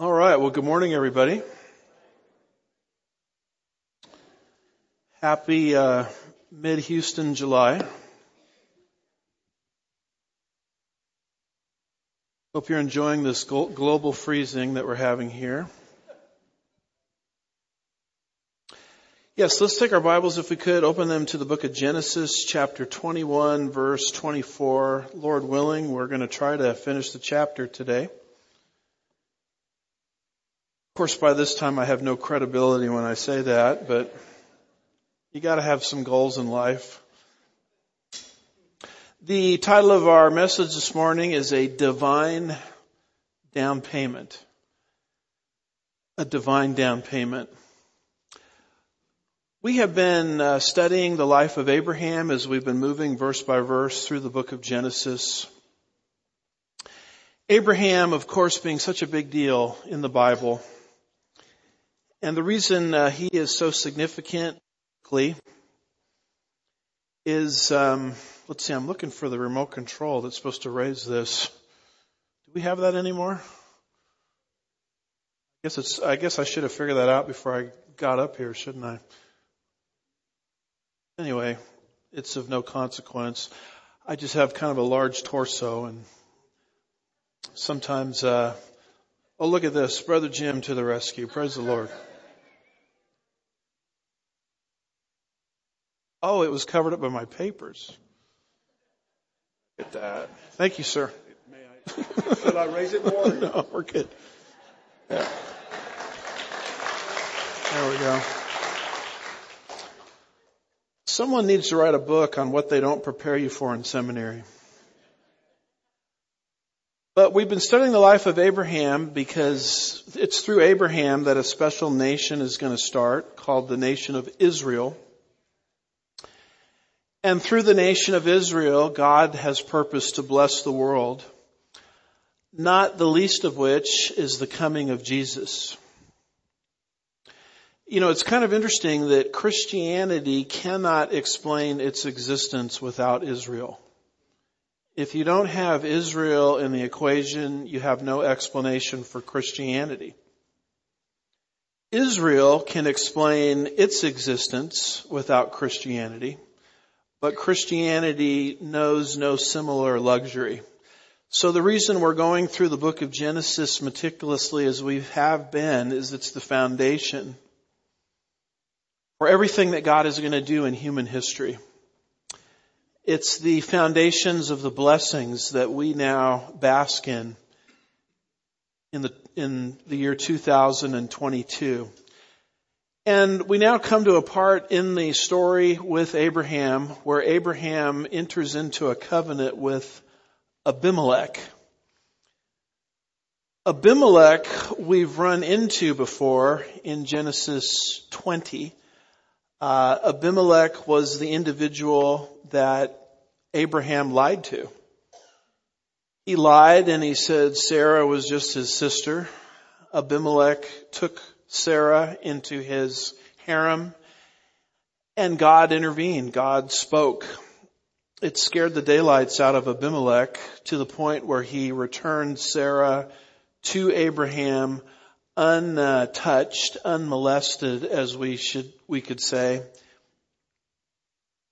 All right. Well, good morning, everybody. Happy uh, mid Houston July. Hope you're enjoying this global freezing that we're having here. Yes, let's take our Bibles if we could, open them to the book of Genesis, chapter 21, verse 24. Lord willing, we're going to try to finish the chapter today course, by this time I have no credibility when I say that, but you gotta have some goals in life. The title of our message this morning is a divine down payment. A divine down payment. We have been uh, studying the life of Abraham as we've been moving verse by verse through the book of Genesis. Abraham, of course, being such a big deal in the Bible, and the reason uh, he is so significant is, um, let's see, I'm looking for the remote control that's supposed to raise this. Do we have that anymore? I guess it's, I guess I should have figured that out before I got up here, shouldn't I? Anyway, it's of no consequence. I just have kind of a large torso and sometimes, uh, oh look at this, Brother Jim to the rescue. Praise the Lord. Oh, it was covered up by my papers. Get that. Thank you, sir. May I, should I raise it more? no, we're good. Yeah. There we go. Someone needs to write a book on what they don't prepare you for in seminary. But we've been studying the life of Abraham because it's through Abraham that a special nation is going to start called the nation of Israel. And through the nation of Israel, God has purposed to bless the world, not the least of which is the coming of Jesus. You know, it's kind of interesting that Christianity cannot explain its existence without Israel. If you don't have Israel in the equation, you have no explanation for Christianity. Israel can explain its existence without Christianity. But Christianity knows no similar luxury. So the reason we're going through the book of Genesis meticulously as we have been is it's the foundation for everything that God is going to do in human history. It's the foundations of the blessings that we now bask in in the, in the year 2022. And we now come to a part in the story with Abraham where Abraham enters into a covenant with Abimelech. Abimelech we've run into before in Genesis 20. Uh, Abimelech was the individual that Abraham lied to. He lied and he said Sarah was just his sister. Abimelech took Sarah into his harem and God intervened. God spoke. It scared the daylights out of Abimelech to the point where he returned Sarah to Abraham untouched, unmolested, as we should, we could say.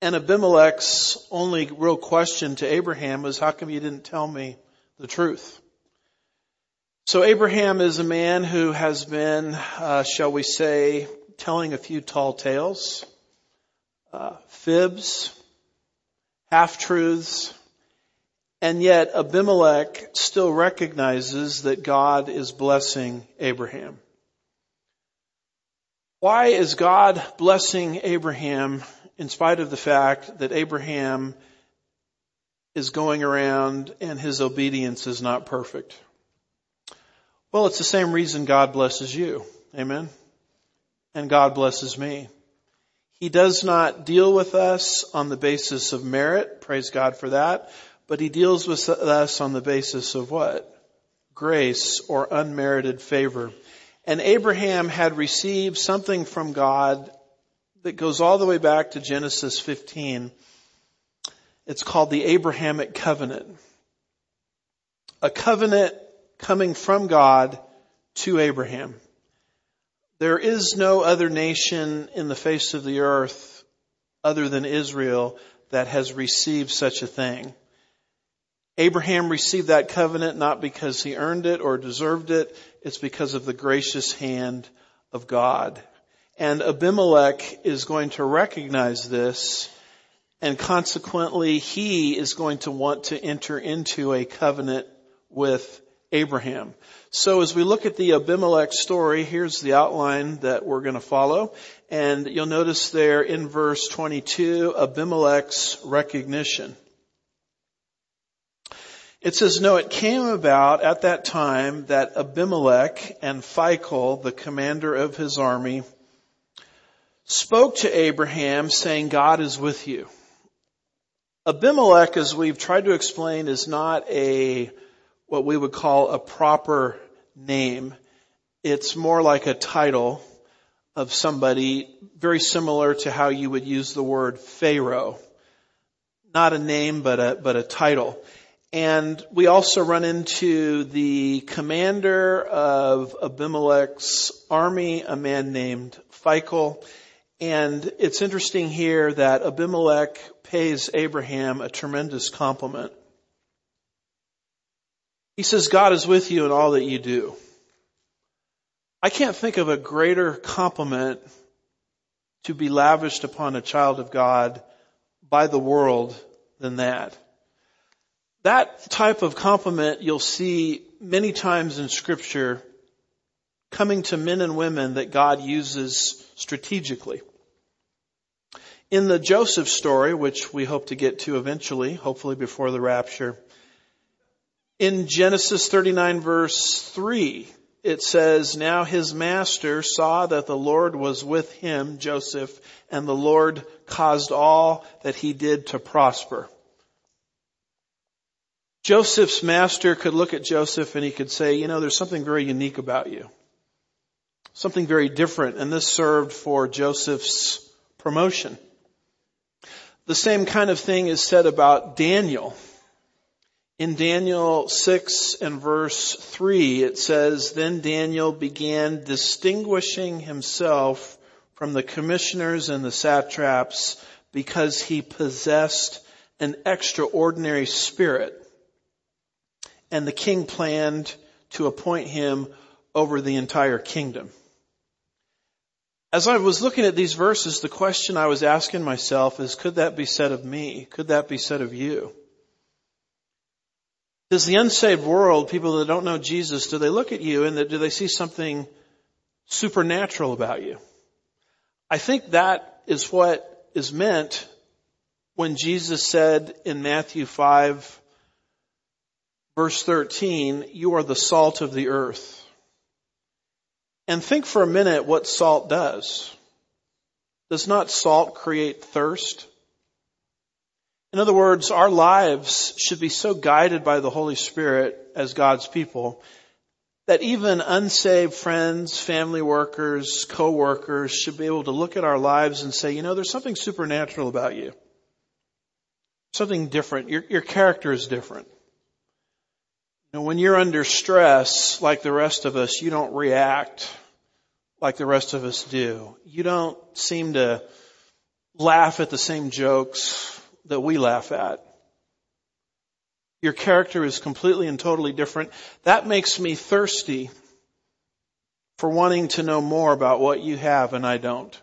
And Abimelech's only real question to Abraham was, how come you didn't tell me the truth? So Abraham is a man who has been, uh, shall we say, telling a few tall tales, uh, fibs, half truths, and yet Abimelech still recognizes that God is blessing Abraham. Why is God blessing Abraham in spite of the fact that Abraham is going around and his obedience is not perfect? Well, it's the same reason God blesses you. Amen. And God blesses me. He does not deal with us on the basis of merit. Praise God for that. But he deals with us on the basis of what? Grace or unmerited favor. And Abraham had received something from God that goes all the way back to Genesis 15. It's called the Abrahamic covenant. A covenant coming from God to Abraham. There is no other nation in the face of the earth other than Israel that has received such a thing. Abraham received that covenant not because he earned it or deserved it. It's because of the gracious hand of God. And Abimelech is going to recognize this and consequently he is going to want to enter into a covenant with Abraham. So as we look at the Abimelech story, here's the outline that we're going to follow. And you'll notice there in verse 22, Abimelech's recognition. It says, no, it came about at that time that Abimelech and Phicol, the commander of his army, spoke to Abraham saying, God is with you. Abimelech, as we've tried to explain, is not a, what we would call a proper name. It's more like a title of somebody very similar to how you would use the word Pharaoh. Not a name, but a, but a title. And we also run into the commander of Abimelech's army, a man named Phicol. And it's interesting here that Abimelech pays Abraham a tremendous compliment. He says, God is with you in all that you do. I can't think of a greater compliment to be lavished upon a child of God by the world than that. That type of compliment you'll see many times in scripture coming to men and women that God uses strategically. In the Joseph story, which we hope to get to eventually, hopefully before the rapture, in Genesis 39 verse 3, it says, Now his master saw that the Lord was with him, Joseph, and the Lord caused all that he did to prosper. Joseph's master could look at Joseph and he could say, you know, there's something very unique about you. Something very different. And this served for Joseph's promotion. The same kind of thing is said about Daniel. In Daniel 6 and verse 3, it says, Then Daniel began distinguishing himself from the commissioners and the satraps because he possessed an extraordinary spirit and the king planned to appoint him over the entire kingdom. As I was looking at these verses, the question I was asking myself is, could that be said of me? Could that be said of you? Does the unsaved world, people that don't know Jesus, do they look at you and do they see something supernatural about you? I think that is what is meant when Jesus said in Matthew 5, verse 13, you are the salt of the earth. And think for a minute what salt does. Does not salt create thirst? In other words, our lives should be so guided by the Holy Spirit as God's people that even unsaved friends, family workers, co-workers should be able to look at our lives and say, you know, there's something supernatural about you. Something different. Your, your character is different. And when you're under stress, like the rest of us, you don't react like the rest of us do. You don't seem to laugh at the same jokes that we laugh at. Your character is completely and totally different. That makes me thirsty for wanting to know more about what you have and I don't.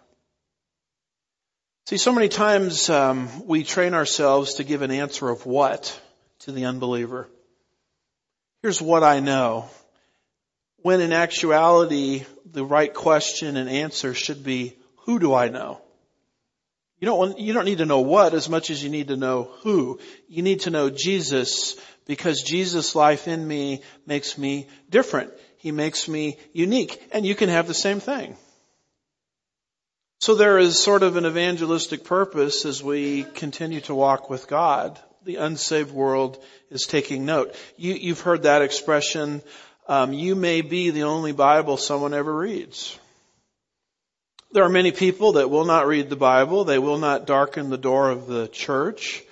See, so many times um, we train ourselves to give an answer of what to the unbeliever. Here's what I know. When in actuality, the right question and answer should be, who do I know? You don't, want, you don't need to know what as much as you need to know who. You need to know Jesus because Jesus' life in me makes me different. He makes me unique. And you can have the same thing. So there is sort of an evangelistic purpose as we continue to walk with God the unsaved world is taking note. You, have heard that expression, um, you may be the only Bible someone ever reads. There are many people that will not read the Bible. They will not darken the door of the church.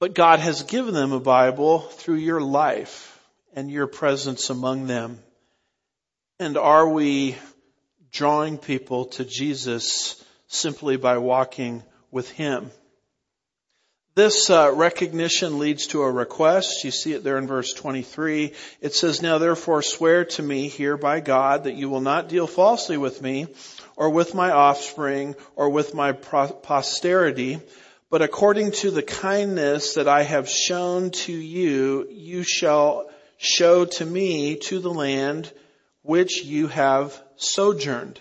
But God has given them a Bible through your life and your presence among them. And are we drawing people to Jesus simply by walking with Him? This uh, recognition leads to a request. You see it there in verse 23. It says, Now therefore swear to me here by God that you will not deal falsely with me or with my offspring or with my posterity, but according to the kindness that I have shown to you, you shall show to me to the land which you have sojourned.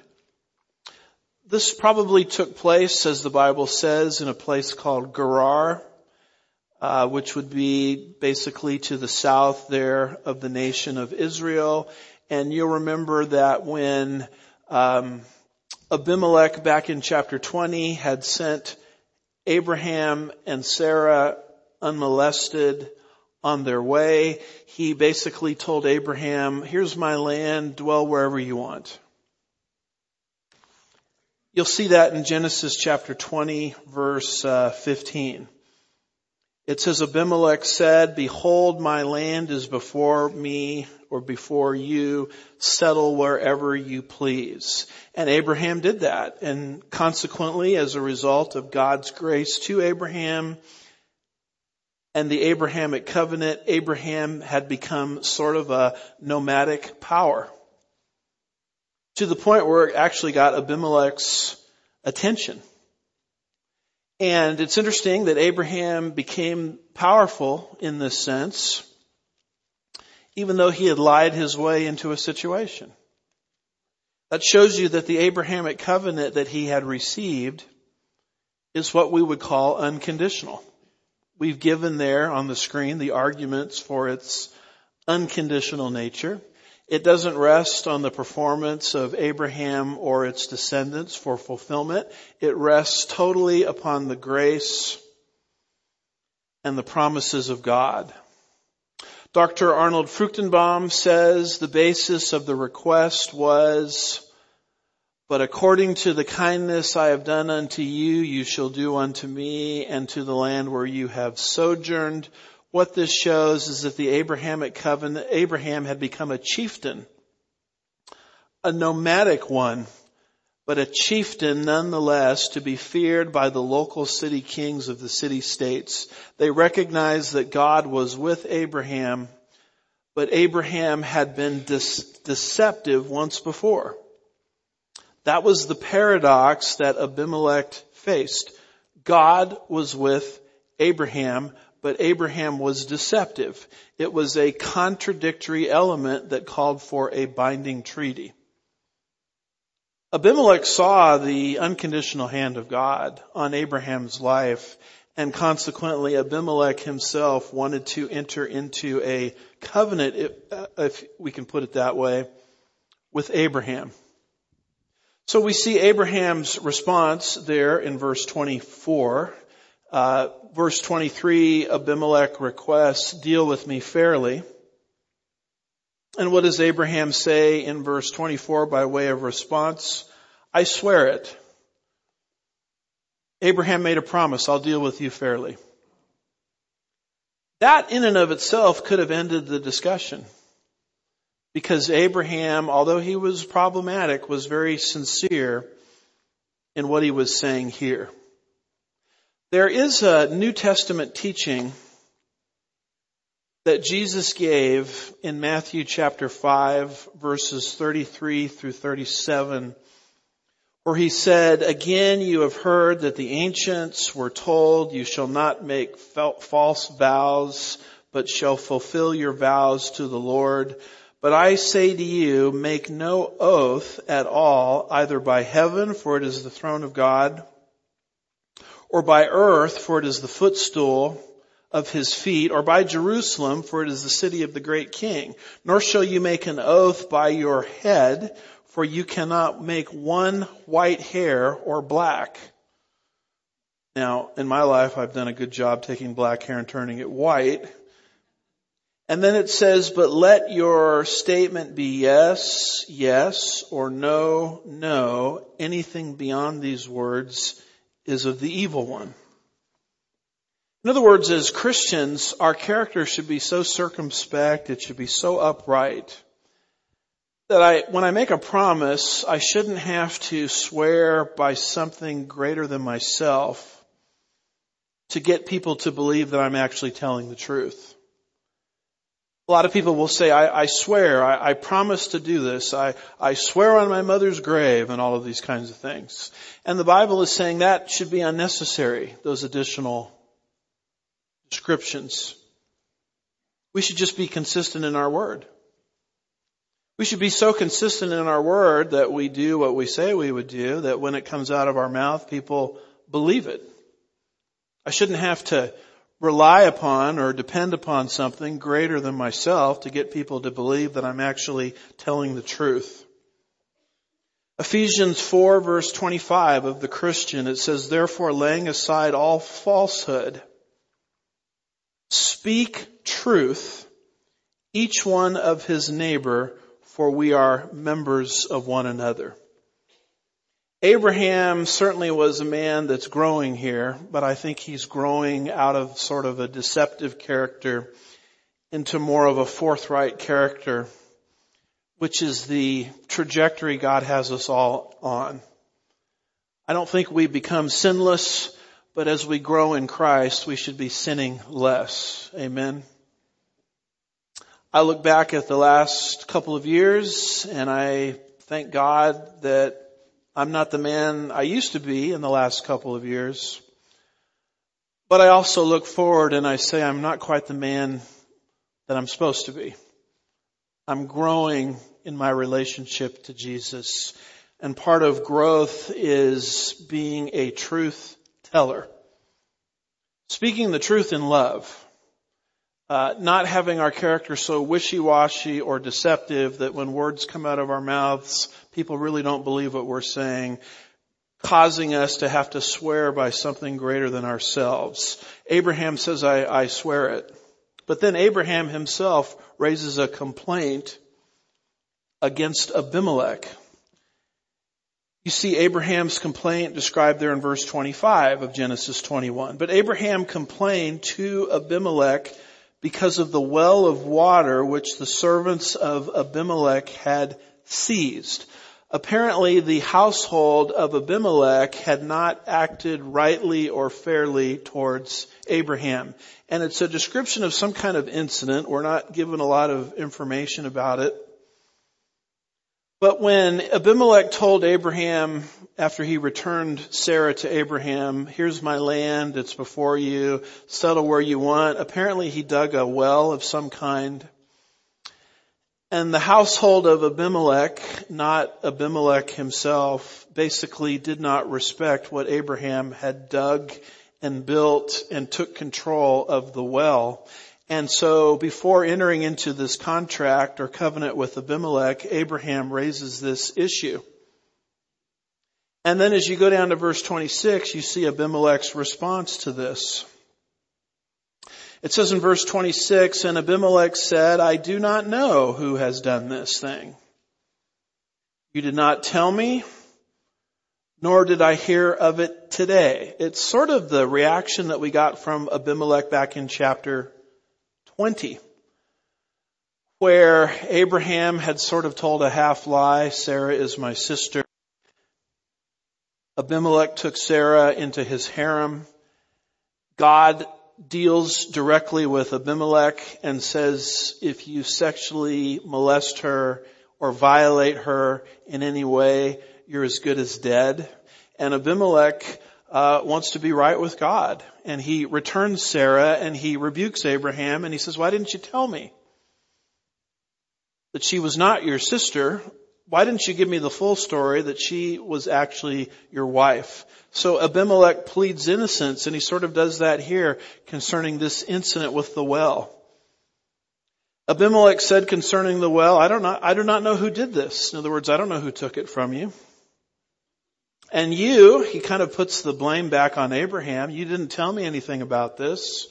This probably took place, as the Bible says, in a place called Gerar, uh, which would be basically to the south there of the nation of Israel. And you'll remember that when um, Abimelech back in chapter 20 had sent Abraham and Sarah unmolested on their way, he basically told Abraham, here's my land, dwell wherever you want. You'll see that in Genesis chapter 20 verse uh, 15. It says Abimelech said, behold my land is before me or before you, settle wherever you please. And Abraham did that. And consequently, as a result of God's grace to Abraham and the Abrahamic covenant, Abraham had become sort of a nomadic power to the point where it actually got Abimelech's attention. And it's interesting that Abraham became powerful in this sense, even though he had lied his way into a situation. That shows you that the Abrahamic covenant that he had received is what we would call unconditional. We've given there on the screen the arguments for its unconditional nature. It doesn't rest on the performance of Abraham or its descendants for fulfillment. It rests totally upon the grace and the promises of God. Dr. Arnold Fruchtenbaum says the basis of the request was, but according to the kindness I have done unto you, you shall do unto me and to the land where you have sojourned what this shows is that the Abrahamic covenant, Abraham had become a chieftain, a nomadic one, but a chieftain nonetheless to be feared by the local city kings of the city states. They recognized that God was with Abraham, but Abraham had been deceptive once before. That was the paradox that Abimelech faced. God was with Abraham, but Abraham was deceptive. It was a contradictory element that called for a binding treaty. Abimelech saw the unconditional hand of God on Abraham's life and consequently Abimelech himself wanted to enter into a covenant, if, uh, if we can put it that way, with Abraham. So we see Abraham's response there in verse 24. Uh, verse 23, Abimelech requests, deal with me fairly. And what does Abraham say in verse 24 by way of response? I swear it. Abraham made a promise, I'll deal with you fairly. That in and of itself could have ended the discussion. Because Abraham, although he was problematic, was very sincere in what he was saying here. There is a New Testament teaching that Jesus gave in Matthew chapter 5 verses 33 through 37 where he said, again you have heard that the ancients were told you shall not make false vows but shall fulfill your vows to the Lord. But I say to you, make no oath at all either by heaven for it is the throne of God or by earth, for it is the footstool of his feet, or by Jerusalem, for it is the city of the great king. Nor shall you make an oath by your head, for you cannot make one white hair or black. Now, in my life, I've done a good job taking black hair and turning it white. And then it says, but let your statement be yes, yes, or no, no. Anything beyond these words is of the evil one. In other words, as Christians, our character should be so circumspect, it should be so upright, that I, when I make a promise, I shouldn't have to swear by something greater than myself to get people to believe that I'm actually telling the truth. A lot of people will say, I, I swear, I, I, promise to do this, I, I swear on my mother's grave, and all of these kinds of things. And the Bible is saying that should be unnecessary, those additional descriptions. We should just be consistent in our word. We should be so consistent in our word that we do what we say we would do, that when it comes out of our mouth, people believe it. I shouldn't have to rely upon or depend upon something greater than myself to get people to believe that I'm actually telling the truth. Ephesians 4 verse 25 of the Christian, it says, therefore laying aside all falsehood, speak truth, each one of his neighbor for we are members of one another. Abraham certainly was a man that's growing here, but I think he's growing out of sort of a deceptive character into more of a forthright character, which is the trajectory God has us all on. I don't think we become sinless, but as we grow in Christ, we should be sinning less. Amen. I look back at the last couple of years and I thank God that I'm not the man I used to be in the last couple of years. But I also look forward and I say I'm not quite the man that I'm supposed to be. I'm growing in my relationship to Jesus. And part of growth is being a truth teller. Speaking the truth in love. Uh, not having our character so wishy-washy or deceptive that when words come out of our mouths, people really don't believe what we're saying, causing us to have to swear by something greater than ourselves. Abraham says, I, I swear it. But then Abraham himself raises a complaint against Abimelech. You see Abraham's complaint described there in verse 25 of Genesis 21. But Abraham complained to Abimelech because of the well of water which the servants of Abimelech had seized. Apparently the household of Abimelech had not acted rightly or fairly towards Abraham. And it's a description of some kind of incident. We're not given a lot of information about it. But when Abimelech told Abraham after he returned Sarah to Abraham, here's my land, it's before you, settle where you want, apparently he dug a well of some kind. And the household of Abimelech, not Abimelech himself, basically did not respect what Abraham had dug and built and took control of the well. And so before entering into this contract or covenant with Abimelech, Abraham raises this issue. And then as you go down to verse 26, you see Abimelech's response to this. It says in verse 26, and Abimelech said, I do not know who has done this thing. You did not tell me, nor did I hear of it today. It's sort of the reaction that we got from Abimelech back in chapter 20, where Abraham had sort of told a half lie, Sarah is my sister. Abimelech took Sarah into his harem. God deals directly with Abimelech and says, if you sexually molest her or violate her in any way, you're as good as dead. And Abimelech uh, wants to be right with God. And he returns Sarah and he rebukes Abraham and he says, why didn't you tell me that she was not your sister? Why didn't you give me the full story that she was actually your wife? So Abimelech pleads innocence and he sort of does that here concerning this incident with the well. Abimelech said concerning the well, I don't know, I do not know who did this. In other words, I don't know who took it from you. And you, he kind of puts the blame back on Abraham. You didn't tell me anything about this.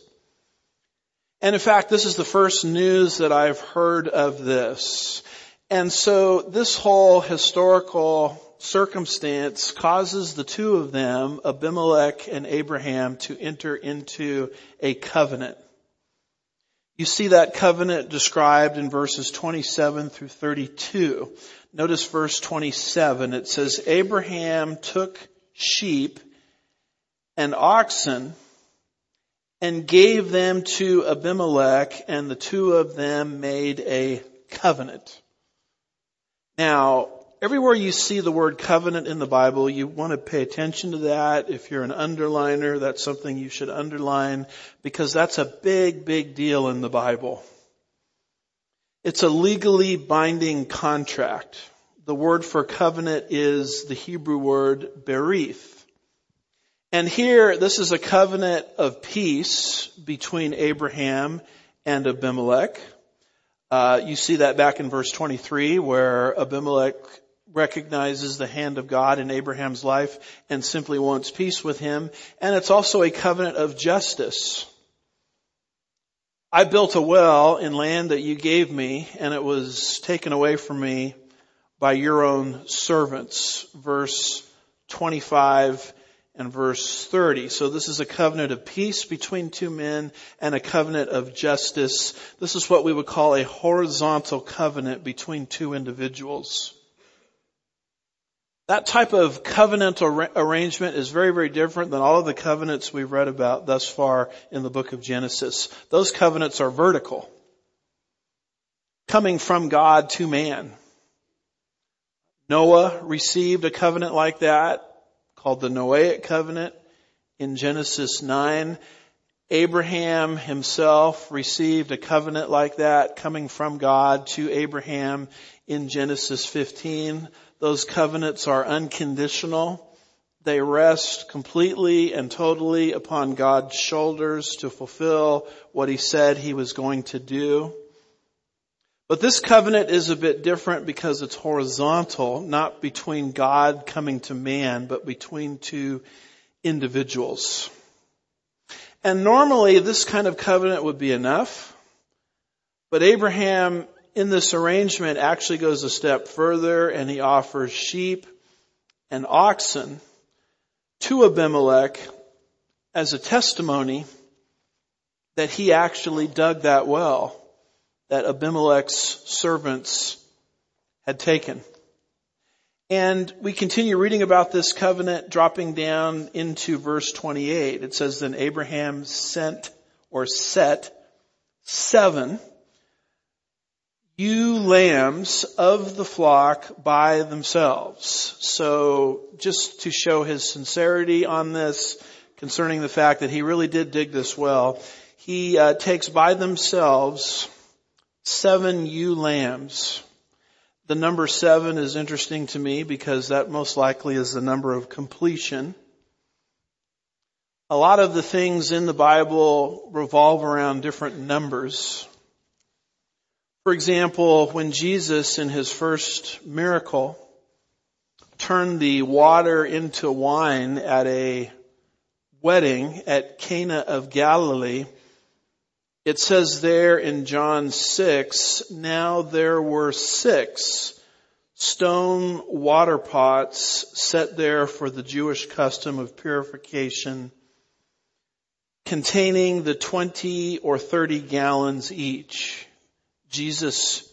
And in fact, this is the first news that I've heard of this. And so this whole historical circumstance causes the two of them, Abimelech and Abraham, to enter into a covenant. You see that covenant described in verses 27 through 32. Notice verse 27. It says, Abraham took sheep and oxen and gave them to Abimelech and the two of them made a covenant. Now, everywhere you see the word covenant in the Bible, you want to pay attention to that. If you're an underliner, that's something you should underline because that's a big, big deal in the Bible. It's a legally binding contract. The word for covenant is the Hebrew word berith. And here, this is a covenant of peace between Abraham and Abimelech. Uh, you see that back in verse 23 where Abimelech recognizes the hand of God in Abraham's life and simply wants peace with him. And it's also a covenant of justice. I built a well in land that you gave me and it was taken away from me by your own servants. Verse 25 and verse 30. So this is a covenant of peace between two men and a covenant of justice. This is what we would call a horizontal covenant between two individuals. That type of covenantal arrangement is very, very different than all of the covenants we've read about thus far in the book of Genesis. Those covenants are vertical. Coming from God to man. Noah received a covenant like that called the Noahic covenant in Genesis 9. Abraham himself received a covenant like that coming from God to Abraham in Genesis 15. Those covenants are unconditional. They rest completely and totally upon God's shoulders to fulfill what he said he was going to do. But this covenant is a bit different because it's horizontal, not between God coming to man, but between two individuals. And normally this kind of covenant would be enough, but Abraham in this arrangement actually goes a step further and he offers sheep and oxen to Abimelech as a testimony that he actually dug that well that Abimelech's servants had taken. And we continue reading about this covenant dropping down into verse 28. It says, then Abraham sent or set seven ewe lambs of the flock by themselves. So just to show his sincerity on this concerning the fact that he really did dig this well, he uh, takes by themselves seven ewe lambs. The number seven is interesting to me because that most likely is the number of completion. A lot of the things in the Bible revolve around different numbers. For example, when Jesus in his first miracle turned the water into wine at a wedding at Cana of Galilee, it says there in John 6, now there were six stone water pots set there for the Jewish custom of purification containing the 20 or 30 gallons each. Jesus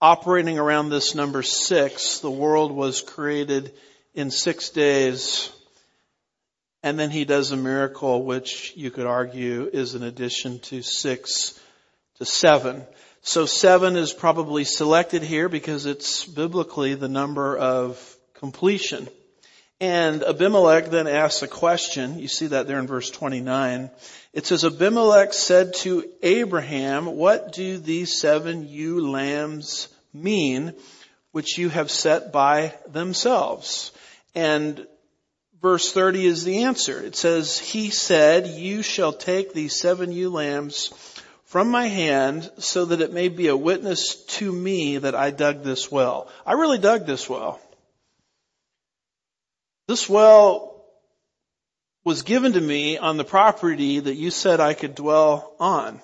operating around this number six, the world was created in six days and then he does a miracle which you could argue is an addition to six to seven. So seven is probably selected here because it's biblically the number of completion. And Abimelech then asks a question. You see that there in verse 29. It says, Abimelech said to Abraham, what do these seven ewe lambs mean, which you have set by themselves? And verse 30 is the answer. It says, He said, You shall take these seven ewe lambs from my hand so that it may be a witness to me that I dug this well. I really dug this well. This well was given to me on the property that you said I could dwell on.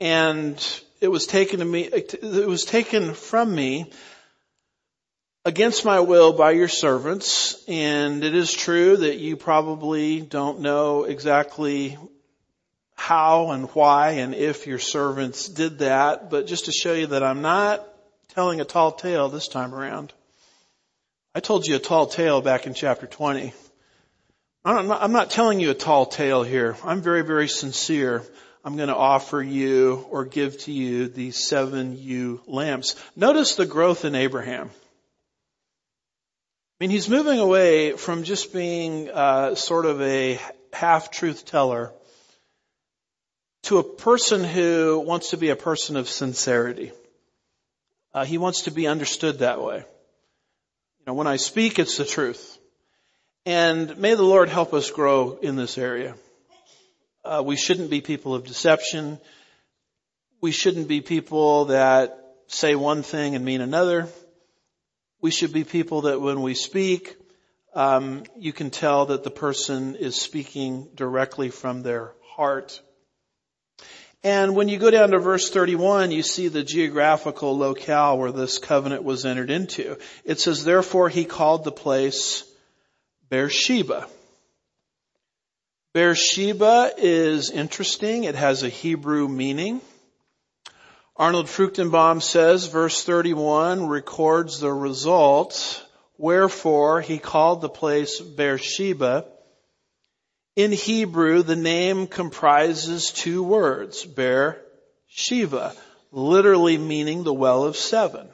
And it was taken to me, it was taken from me against my will by your servants, and it is true that you probably don't know exactly how and why and if your servants did that, but just to show you that I'm not telling a tall tale this time around. I told you a tall tale back in chapter 20. I'm not, I'm not telling you a tall tale here. I'm very, very sincere. I'm going to offer you or give to you these seven ewe lambs. Notice the growth in Abraham. I mean, he's moving away from just being uh, sort of a half-truth teller to a person who wants to be a person of sincerity. Uh, he wants to be understood that way. Know, when I speak, it's the truth. And may the Lord help us grow in this area. Uh, we shouldn't be people of deception. We shouldn't be people that say one thing and mean another. We should be people that when we speak, um, you can tell that the person is speaking directly from their heart. And when you go down to verse 31, you see the geographical locale where this covenant was entered into. It says, therefore he called the place Beersheba. Beersheba is interesting. It has a Hebrew meaning. Arnold Fruchtenbaum says verse 31 records the result. Wherefore he called the place Beersheba in Hebrew, the name comprises two words, Ber Shiva, literally meaning the well of seven.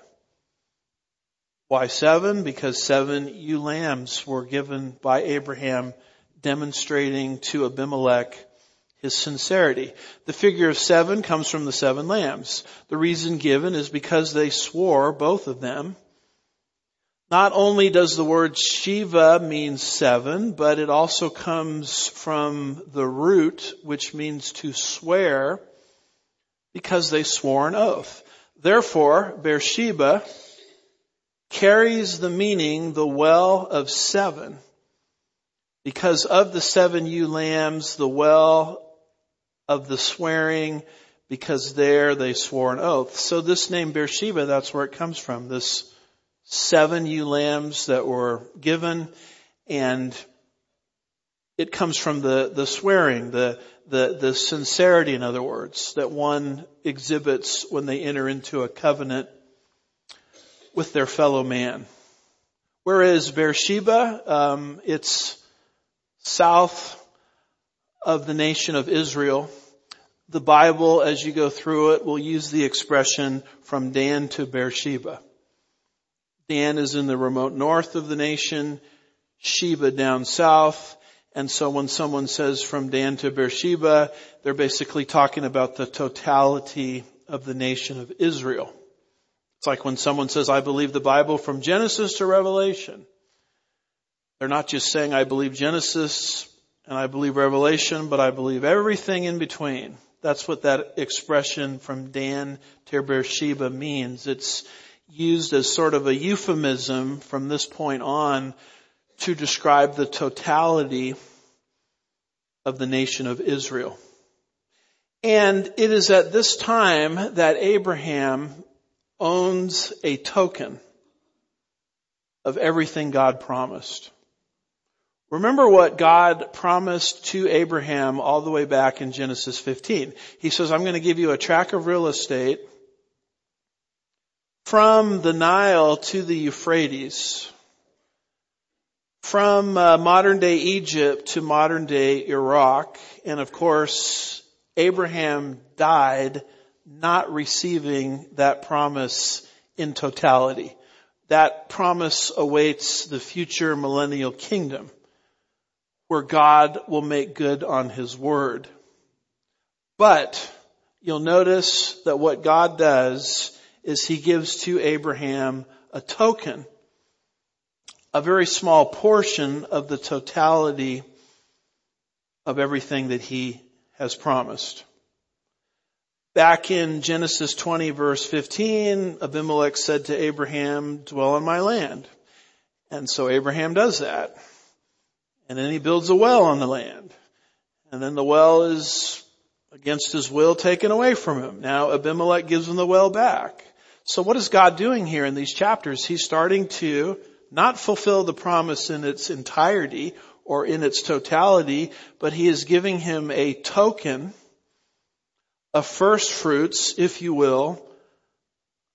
Why seven? Because seven ewe lambs were given by Abraham demonstrating to Abimelech his sincerity. The figure of seven comes from the seven lambs. The reason given is because they swore, both of them, not only does the word Shiva mean seven, but it also comes from the root, which means to swear, because they swore an oath. Therefore, Beersheba carries the meaning, the well of seven, because of the seven ewe lambs, the well of the swearing, because there they swore an oath. So this name Beersheba, that's where it comes from, this seven ewe lambs that were given and it comes from the, the swearing, the, the, the sincerity, in other words, that one exhibits when they enter into a covenant with their fellow man. Whereas Beersheba, um, it's south of the nation of Israel. The Bible, as you go through it, will use the expression from Dan to Beersheba. Dan is in the remote north of the nation, Sheba down south, and so when someone says from Dan to Beersheba, they're basically talking about the totality of the nation of Israel. It's like when someone says, I believe the Bible from Genesis to Revelation. They're not just saying, I believe Genesis and I believe Revelation, but I believe everything in between. That's what that expression from Dan to Beersheba means. It's, used as sort of a euphemism from this point on to describe the totality of the nation of Israel. And it is at this time that Abraham owns a token of everything God promised. Remember what God promised to Abraham all the way back in Genesis 15. He says, I'm going to give you a tract of real estate from the Nile to the Euphrates, from uh, modern day Egypt to modern day Iraq, and of course, Abraham died not receiving that promise in totality. That promise awaits the future millennial kingdom where God will make good on his word. But you'll notice that what God does is he gives to Abraham a token, a very small portion of the totality of everything that he has promised. Back in Genesis 20 verse 15, Abimelech said to Abraham, dwell on my land. And so Abraham does that. And then he builds a well on the land. And then the well is against his will taken away from him. Now Abimelech gives him the well back. So what is God doing here in these chapters? He's starting to not fulfill the promise in its entirety or in its totality, but he is giving him a token a first fruits, if you will,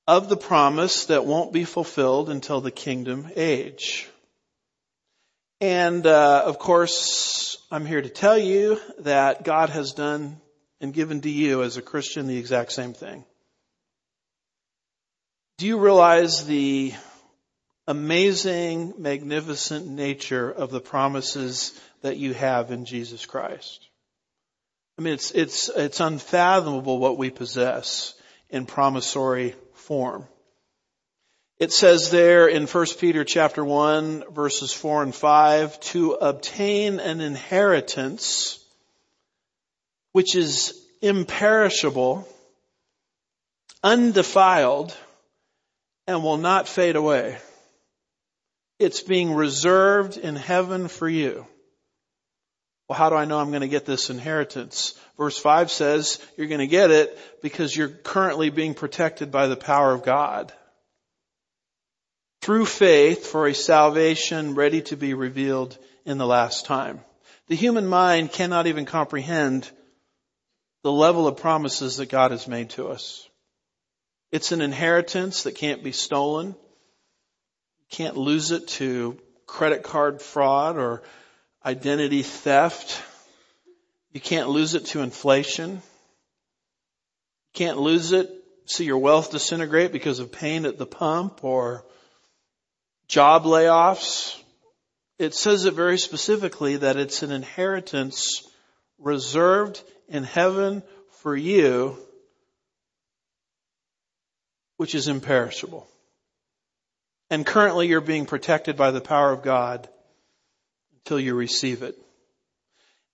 of the promise that won't be fulfilled until the kingdom age. And uh, of course, I'm here to tell you that God has done and given to you as a Christian the exact same thing. Do you realize the amazing, magnificent nature of the promises that you have in Jesus Christ? I mean, it's, it's, it's unfathomable what we possess in promissory form. It says there in 1 Peter chapter 1 verses 4 and 5, to obtain an inheritance which is imperishable, undefiled, and will not fade away. It's being reserved in heaven for you. Well, how do I know I'm going to get this inheritance? Verse 5 says you're going to get it because you're currently being protected by the power of God. Through faith for a salvation ready to be revealed in the last time. The human mind cannot even comprehend the level of promises that God has made to us. It's an inheritance that can't be stolen. You can't lose it to credit card fraud or identity theft. You can't lose it to inflation. You can't lose it, see your wealth disintegrate because of pain at the pump or job layoffs. It says it very specifically that it's an inheritance reserved in heaven for you which is imperishable. And currently you're being protected by the power of God until you receive it.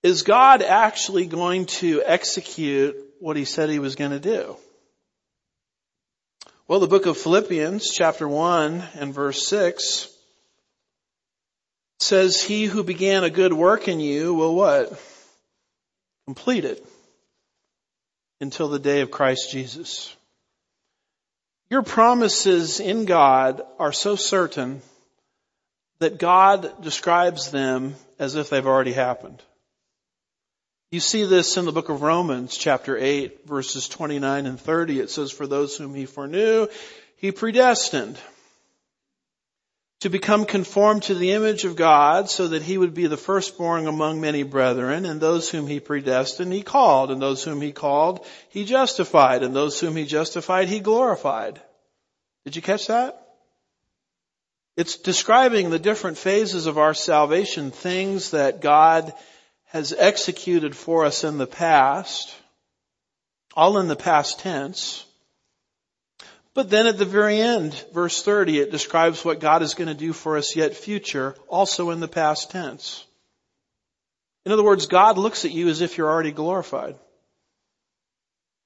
Is God actually going to execute what he said he was going to do? Well, the book of Philippians chapter 1 and verse 6 says, he who began a good work in you will what? Complete it until the day of Christ Jesus. Your promises in God are so certain that God describes them as if they've already happened. You see this in the book of Romans chapter 8 verses 29 and 30. It says, for those whom he foreknew, he predestined to become conformed to the image of God so that he would be the firstborn among many brethren and those whom he predestined he called and those whom he called he justified and those whom he justified he glorified. Did you catch that? It's describing the different phases of our salvation, things that God has executed for us in the past, all in the past tense. But then at the very end, verse 30, it describes what God is going to do for us yet future, also in the past tense. In other words, God looks at you as if you're already glorified.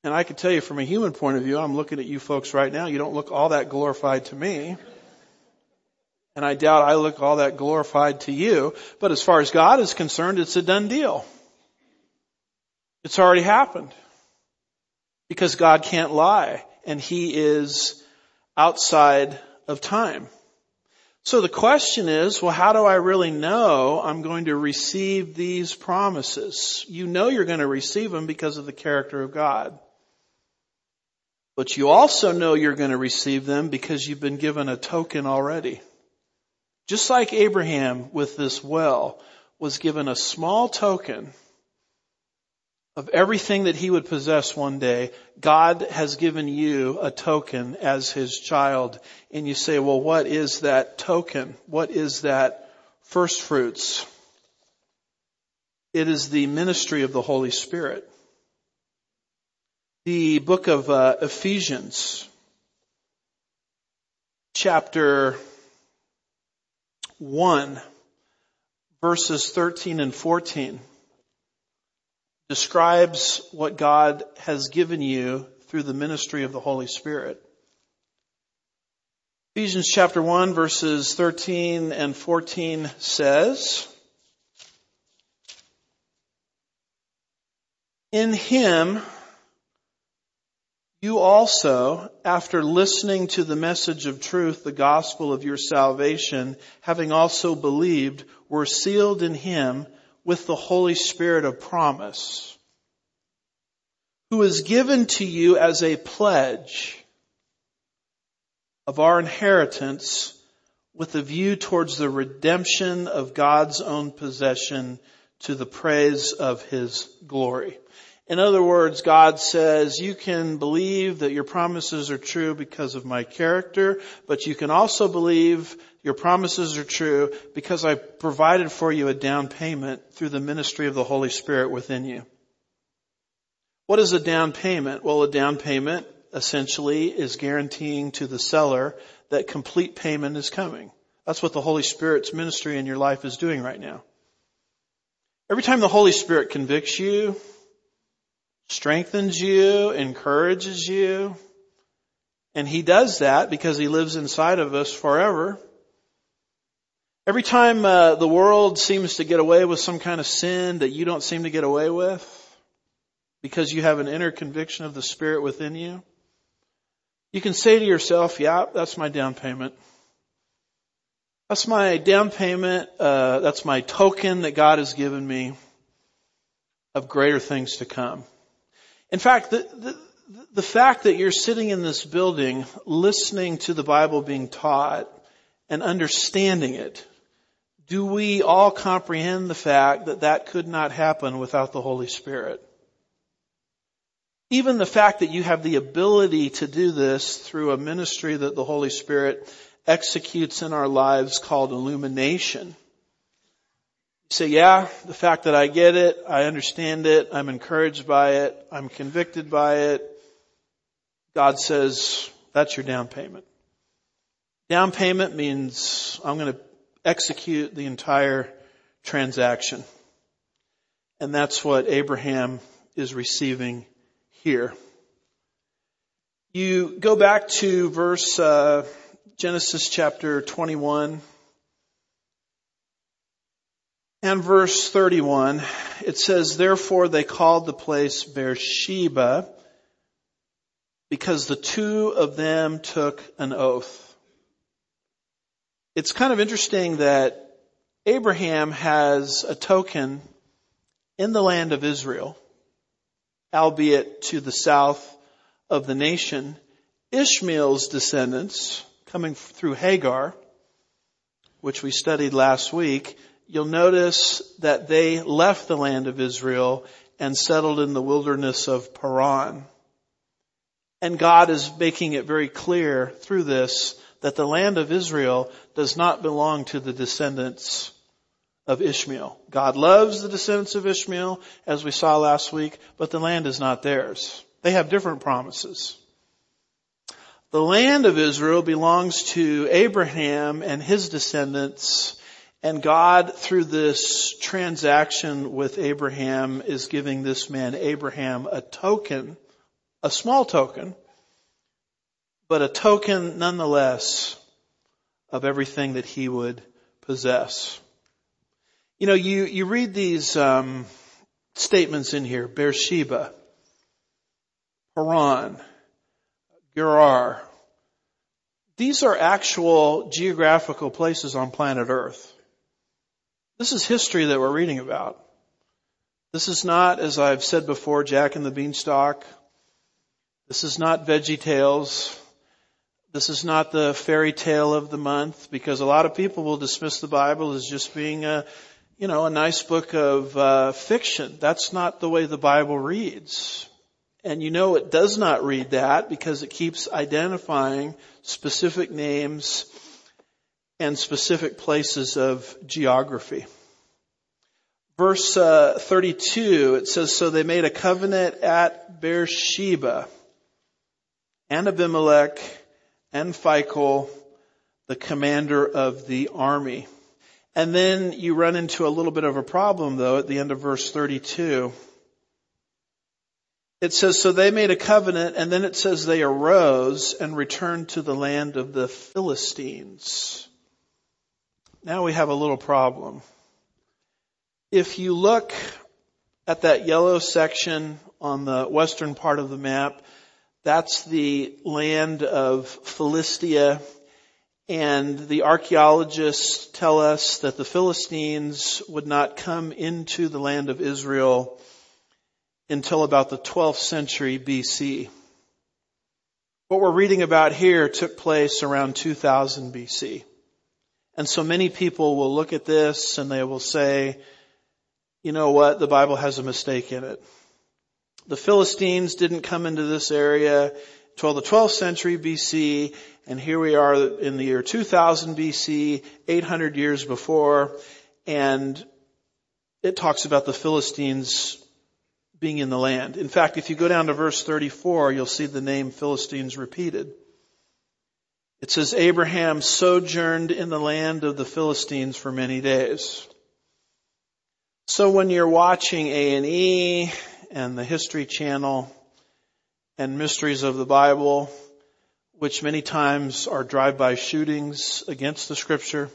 And I can tell you from a human point of view, I'm looking at you folks right now, you don't look all that glorified to me. And I doubt I look all that glorified to you. But as far as God is concerned, it's a done deal. It's already happened. Because God can't lie and he is outside of time. So the question is, well, how do I really know I'm going to receive these promises? You know you're going to receive them because of the character of God. But you also know you're going to receive them because you've been given a token already. Just like Abraham with this well was given a small token of everything that he would possess one day, God has given you a token as his child. And you say, well, what is that token? What is that first fruits? It is the ministry of the Holy Spirit. The book of uh, Ephesians, chapter 1, verses 13 and 14 describes what God has given you through the ministry of the Holy Spirit. Ephesians chapter 1 verses 13 and 14 says, In Him, you also, after listening to the message of truth, the gospel of your salvation, having also believed, were sealed in Him with the Holy Spirit of promise, who is given to you as a pledge of our inheritance with a view towards the redemption of God's own possession to the praise of His glory. In other words, God says, you can believe that your promises are true because of my character, but you can also believe your promises are true because I provided for you a down payment through the ministry of the Holy Spirit within you. What is a down payment? Well, a down payment essentially is guaranteeing to the seller that complete payment is coming. That's what the Holy Spirit's ministry in your life is doing right now. Every time the Holy Spirit convicts you, strengthens you, encourages you, and He does that because He lives inside of us forever. Every time uh, the world seems to get away with some kind of sin that you don't seem to get away with, because you have an inner conviction of the Spirit within you, you can say to yourself, yeah, that's my down payment. That's my down payment. Uh, that's my token that God has given me of greater things to come. In fact, the, the, the fact that you're sitting in this building listening to the Bible being taught and understanding it, do we all comprehend the fact that that could not happen without the Holy Spirit? Even the fact that you have the ability to do this through a ministry that the Holy Spirit executes in our lives called illumination. Say, yeah, the fact that I get it, I understand it, I'm encouraged by it, I'm convicted by it. God says, that's your down payment. Down payment means I'm going to execute the entire transaction. And that's what Abraham is receiving here. You go back to verse uh, Genesis chapter 21 and verse 31. It says, "Therefore they called the place Beersheba because the two of them took an oath." It's kind of interesting that Abraham has a token in the land of Israel albeit to the south of the nation, Ishmael's descendants coming through Hagar, which we studied last week, you'll notice that they left the land of Israel and settled in the wilderness of Paran. And God is making it very clear through this that the land of Israel does not belong to the descendants of Ishmael. God loves the descendants of Ishmael, as we saw last week, but the land is not theirs. They have different promises. The land of Israel belongs to Abraham and his descendants, and God, through this transaction with Abraham, is giving this man, Abraham, a token, a small token, but a token nonetheless of everything that he would possess. You know, you, you read these um, statements in here, Beersheba, Haran, Gerar. These are actual geographical places on planet Earth. This is history that we're reading about. This is not, as I've said before, Jack and the Beanstalk. This is not Veggie Tales. This is not the fairy tale of the month because a lot of people will dismiss the Bible as just being a, you know, a nice book of uh, fiction. That's not the way the Bible reads. And you know it does not read that because it keeps identifying specific names and specific places of geography. Verse uh, 32, it says, So they made a covenant at Beersheba, and Abimelech, and Phicol, the commander of the army. And then you run into a little bit of a problem though at the end of verse 32. It says, so they made a covenant and then it says they arose and returned to the land of the Philistines. Now we have a little problem. If you look at that yellow section on the western part of the map, that's the land of Philistia and the archaeologists tell us that the Philistines would not come into the land of Israel until about the 12th century BC. What we're reading about here took place around 2000 BC. And so many people will look at this and they will say, you know what, the Bible has a mistake in it. The Philistines didn't come into this area until the 12th century BC, and here we are in the year 2000 BC, 800 years before, and it talks about the Philistines being in the land. In fact, if you go down to verse 34, you'll see the name Philistines repeated. It says Abraham sojourned in the land of the Philistines for many days. So when you're watching A&E and the History Channel and Mysteries of the Bible, which many times are drive-by shootings against the scripture,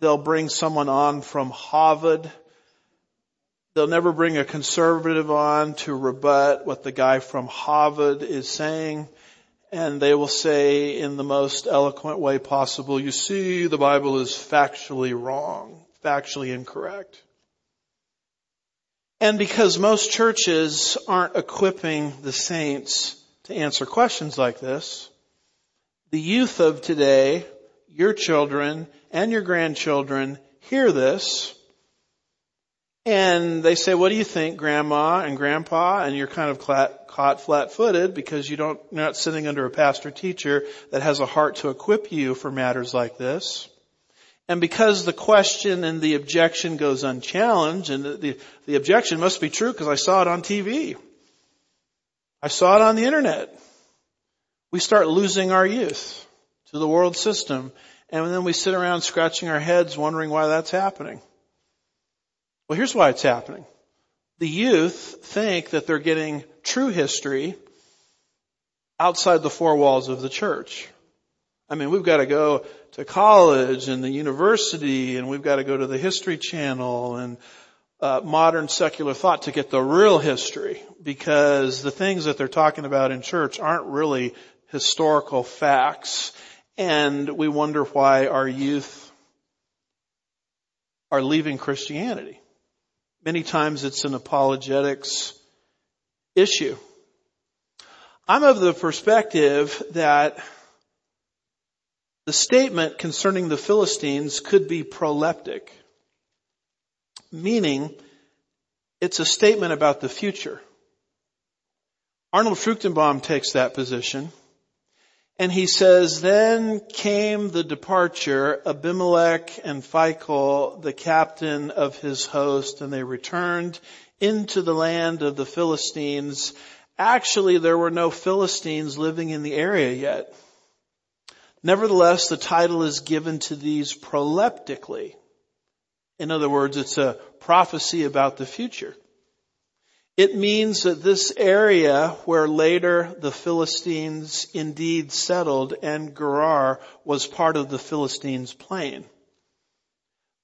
they'll bring someone on from Harvard They'll never bring a conservative on to rebut what the guy from Harvard is saying. And they will say in the most eloquent way possible, you see, the Bible is factually wrong, factually incorrect. And because most churches aren't equipping the saints to answer questions like this, the youth of today, your children and your grandchildren hear this and they say, what do you think, grandma and grandpa? And you're kind of caught flat-footed because you don't, you're not sitting under a pastor teacher that has a heart to equip you for matters like this. And because the question and the objection goes unchallenged, and the, the, the objection must be true because I saw it on TV. I saw it on the internet. We start losing our youth to the world system, and then we sit around scratching our heads wondering why that's happening. Well, here's why it's happening. The youth think that they're getting true history outside the four walls of the church. I mean, we've got to go to college and the university and we've got to go to the history channel and uh, modern secular thought to get the real history because the things that they're talking about in church aren't really historical facts and we wonder why our youth are leaving Christianity. Many times it's an apologetics issue. I'm of the perspective that the statement concerning the Philistines could be proleptic, meaning it's a statement about the future. Arnold Fruchtenbaum takes that position. And he says, then came the departure, Abimelech and Phicol, the captain of his host, and they returned into the land of the Philistines. Actually, there were no Philistines living in the area yet. Nevertheless, the title is given to these proleptically. In other words, it's a prophecy about the future. It means that this area where later the Philistines indeed settled and Gerar was part of the Philistines' plain.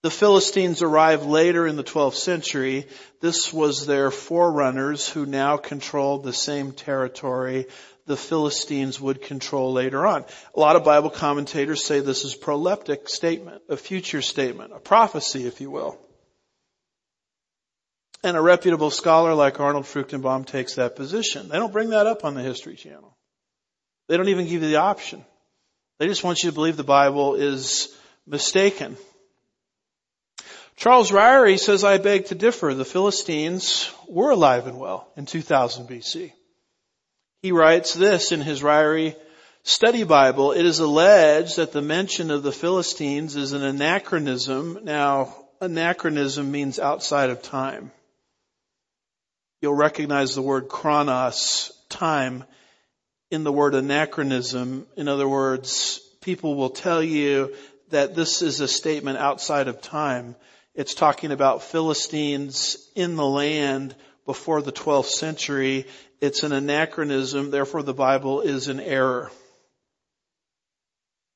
The Philistines arrived later in the 12th century. This was their forerunners who now controlled the same territory the Philistines would control later on. A lot of Bible commentators say this is proleptic statement, a future statement, a prophecy, if you will. And a reputable scholar like Arnold Fruchtenbaum takes that position. They don't bring that up on the History Channel. They don't even give you the option. They just want you to believe the Bible is mistaken. Charles Ryrie says, I beg to differ. The Philistines were alive and well in 2000 BC. He writes this in his Ryrie study Bible. It is alleged that the mention of the Philistines is an anachronism. Now, anachronism means outside of time you'll recognize the word chronos, time, in the word anachronism. In other words, people will tell you that this is a statement outside of time. It's talking about Philistines in the land before the 12th century. It's an anachronism, therefore the Bible is an error.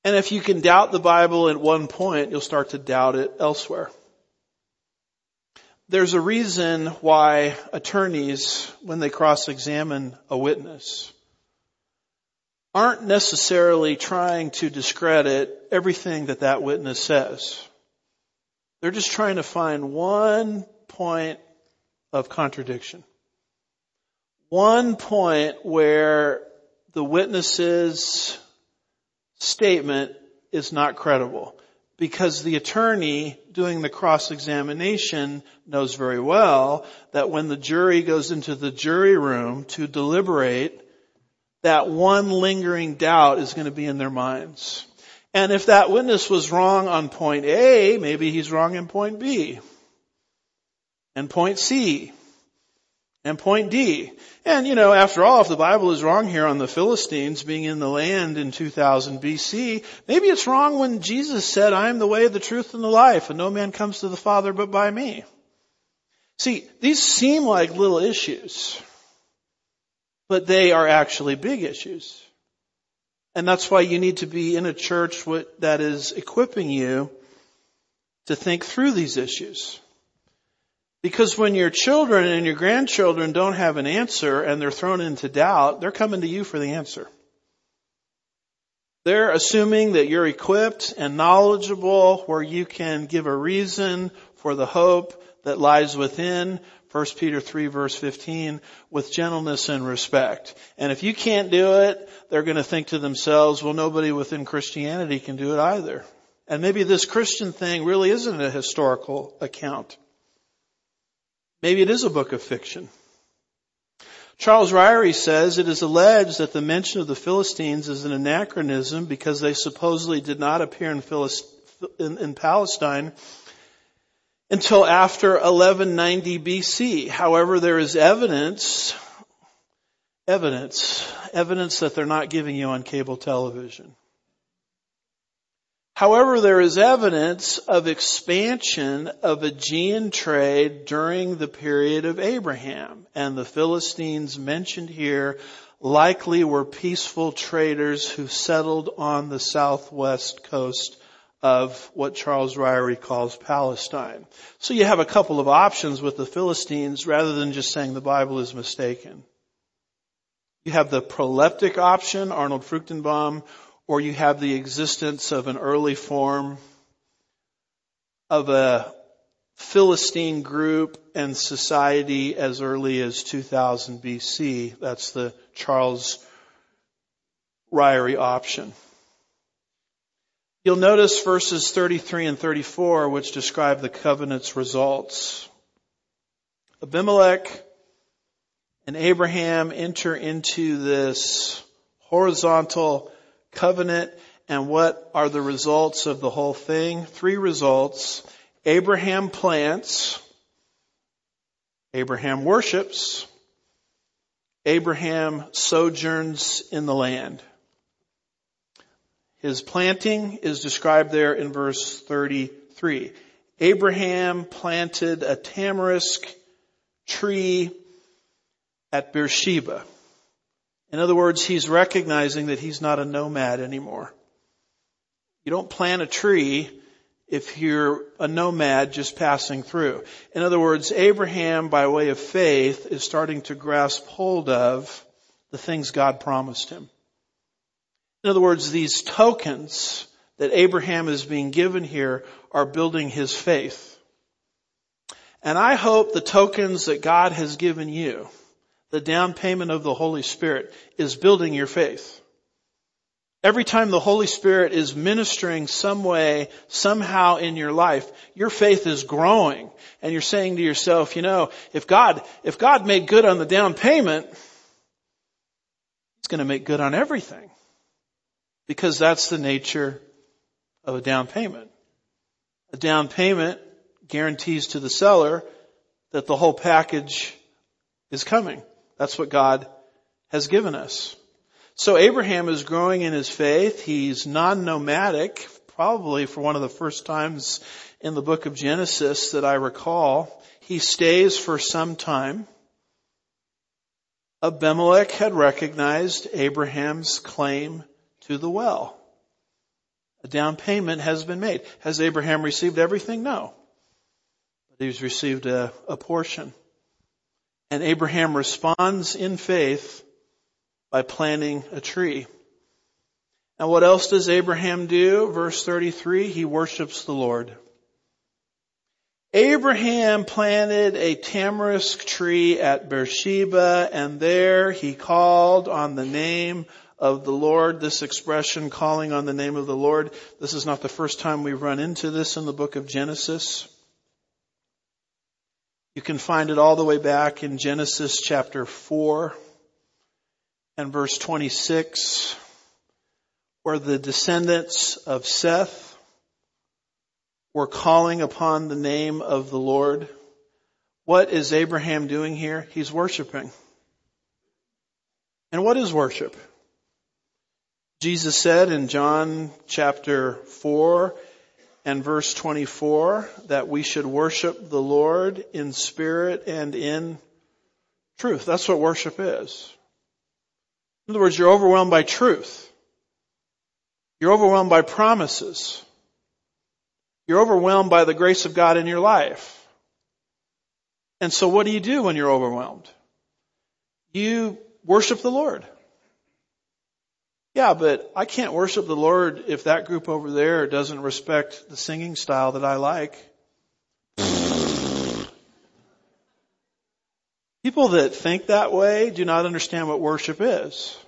And if you can doubt the Bible at one point, you'll start to doubt it elsewhere. There's a reason why attorneys, when they cross-examine a witness, aren't necessarily trying to discredit everything that that witness says. They're just trying to find one point of contradiction. one point where the witness's statement is not credible because the attorney doing the cross-examination knows very well that when the jury goes into the jury room to deliberate, that one lingering doubt is going to be in their minds. And if that witness was wrong on point A, maybe he's wrong in point B. And point C. And point D. And you know, after all, if the Bible is wrong here on the Philistines being in the land in 2000 BC, maybe it's wrong when Jesus said, I am the way, the truth, and the life, and no man comes to the Father but by me. See, these seem like little issues, but they are actually big issues. And that's why you need to be in a church that is equipping you to think through these issues. Because when your children and your grandchildren don't have an answer and they're thrown into doubt, they're coming to you for the answer. They're assuming that you're equipped and knowledgeable where you can give a reason for the hope that lies within 1 Peter 3 verse 15 with gentleness and respect. And if you can't do it, they're going to think to themselves, well nobody within Christianity can do it either. And maybe this Christian thing really isn't a historical account. Maybe it is a book of fiction. Charles Ryrie says it is alleged that the mention of the Philistines is an anachronism because they supposedly did not appear in, Philist- in, in Palestine until after 1190 BC. However, there is evidence, evidence, evidence that they're not giving you on cable television. However, there is evidence of expansion of Aegean trade during the period of Abraham, and the Philistines mentioned here likely were peaceful traders who settled on the southwest coast of what Charles Ryrie calls Palestine. So you have a couple of options with the Philistines rather than just saying the Bible is mistaken. You have the proleptic option, Arnold Fruchtenbaum, or you have the existence of an early form of a Philistine group and society as early as 2000 BC. That's the Charles Ryrie option. You'll notice verses 33 and 34 which describe the covenant's results. Abimelech and Abraham enter into this horizontal covenant and what are the results of the whole thing? Three results. Abraham plants. Abraham worships. Abraham sojourns in the land. His planting is described there in verse 33. Abraham planted a tamarisk tree at Beersheba. In other words, he's recognizing that he's not a nomad anymore. You don't plant a tree if you're a nomad just passing through. In other words, Abraham, by way of faith, is starting to grasp hold of the things God promised him. In other words, these tokens that Abraham is being given here are building his faith. And I hope the tokens that God has given you the down payment of the Holy Spirit is building your faith. Every time the Holy Spirit is ministering some way, somehow in your life, your faith is growing and you're saying to yourself, you know, if God, if God made good on the down payment, He's going to make good on everything. Because that's the nature of a down payment. A down payment guarantees to the seller that the whole package is coming. That's what God has given us. So Abraham is growing in his faith. He's non-nomadic, probably for one of the first times in the book of Genesis that I recall. He stays for some time. Abimelech had recognized Abraham's claim to the well. A down payment has been made. Has Abraham received everything? No. But he's received a, a portion. And Abraham responds in faith by planting a tree. And what else does Abraham do? Verse 33, he worships the Lord. Abraham planted a tamarisk tree at Beersheba and there he called on the name of the Lord. This expression, calling on the name of the Lord, this is not the first time we've run into this in the book of Genesis. You can find it all the way back in Genesis chapter 4 and verse 26, where the descendants of Seth were calling upon the name of the Lord. What is Abraham doing here? He's worshiping. And what is worship? Jesus said in John chapter 4 and verse 24 that we should worship the Lord in spirit and in truth. That's what worship is. In other words, you're overwhelmed by truth. You're overwhelmed by promises. You're overwhelmed by the grace of God in your life. And so what do you do when you're overwhelmed? You worship the Lord. Yeah, but I can't worship the Lord if that group over there doesn't respect the singing style that I like. People that think that way do not understand what worship is.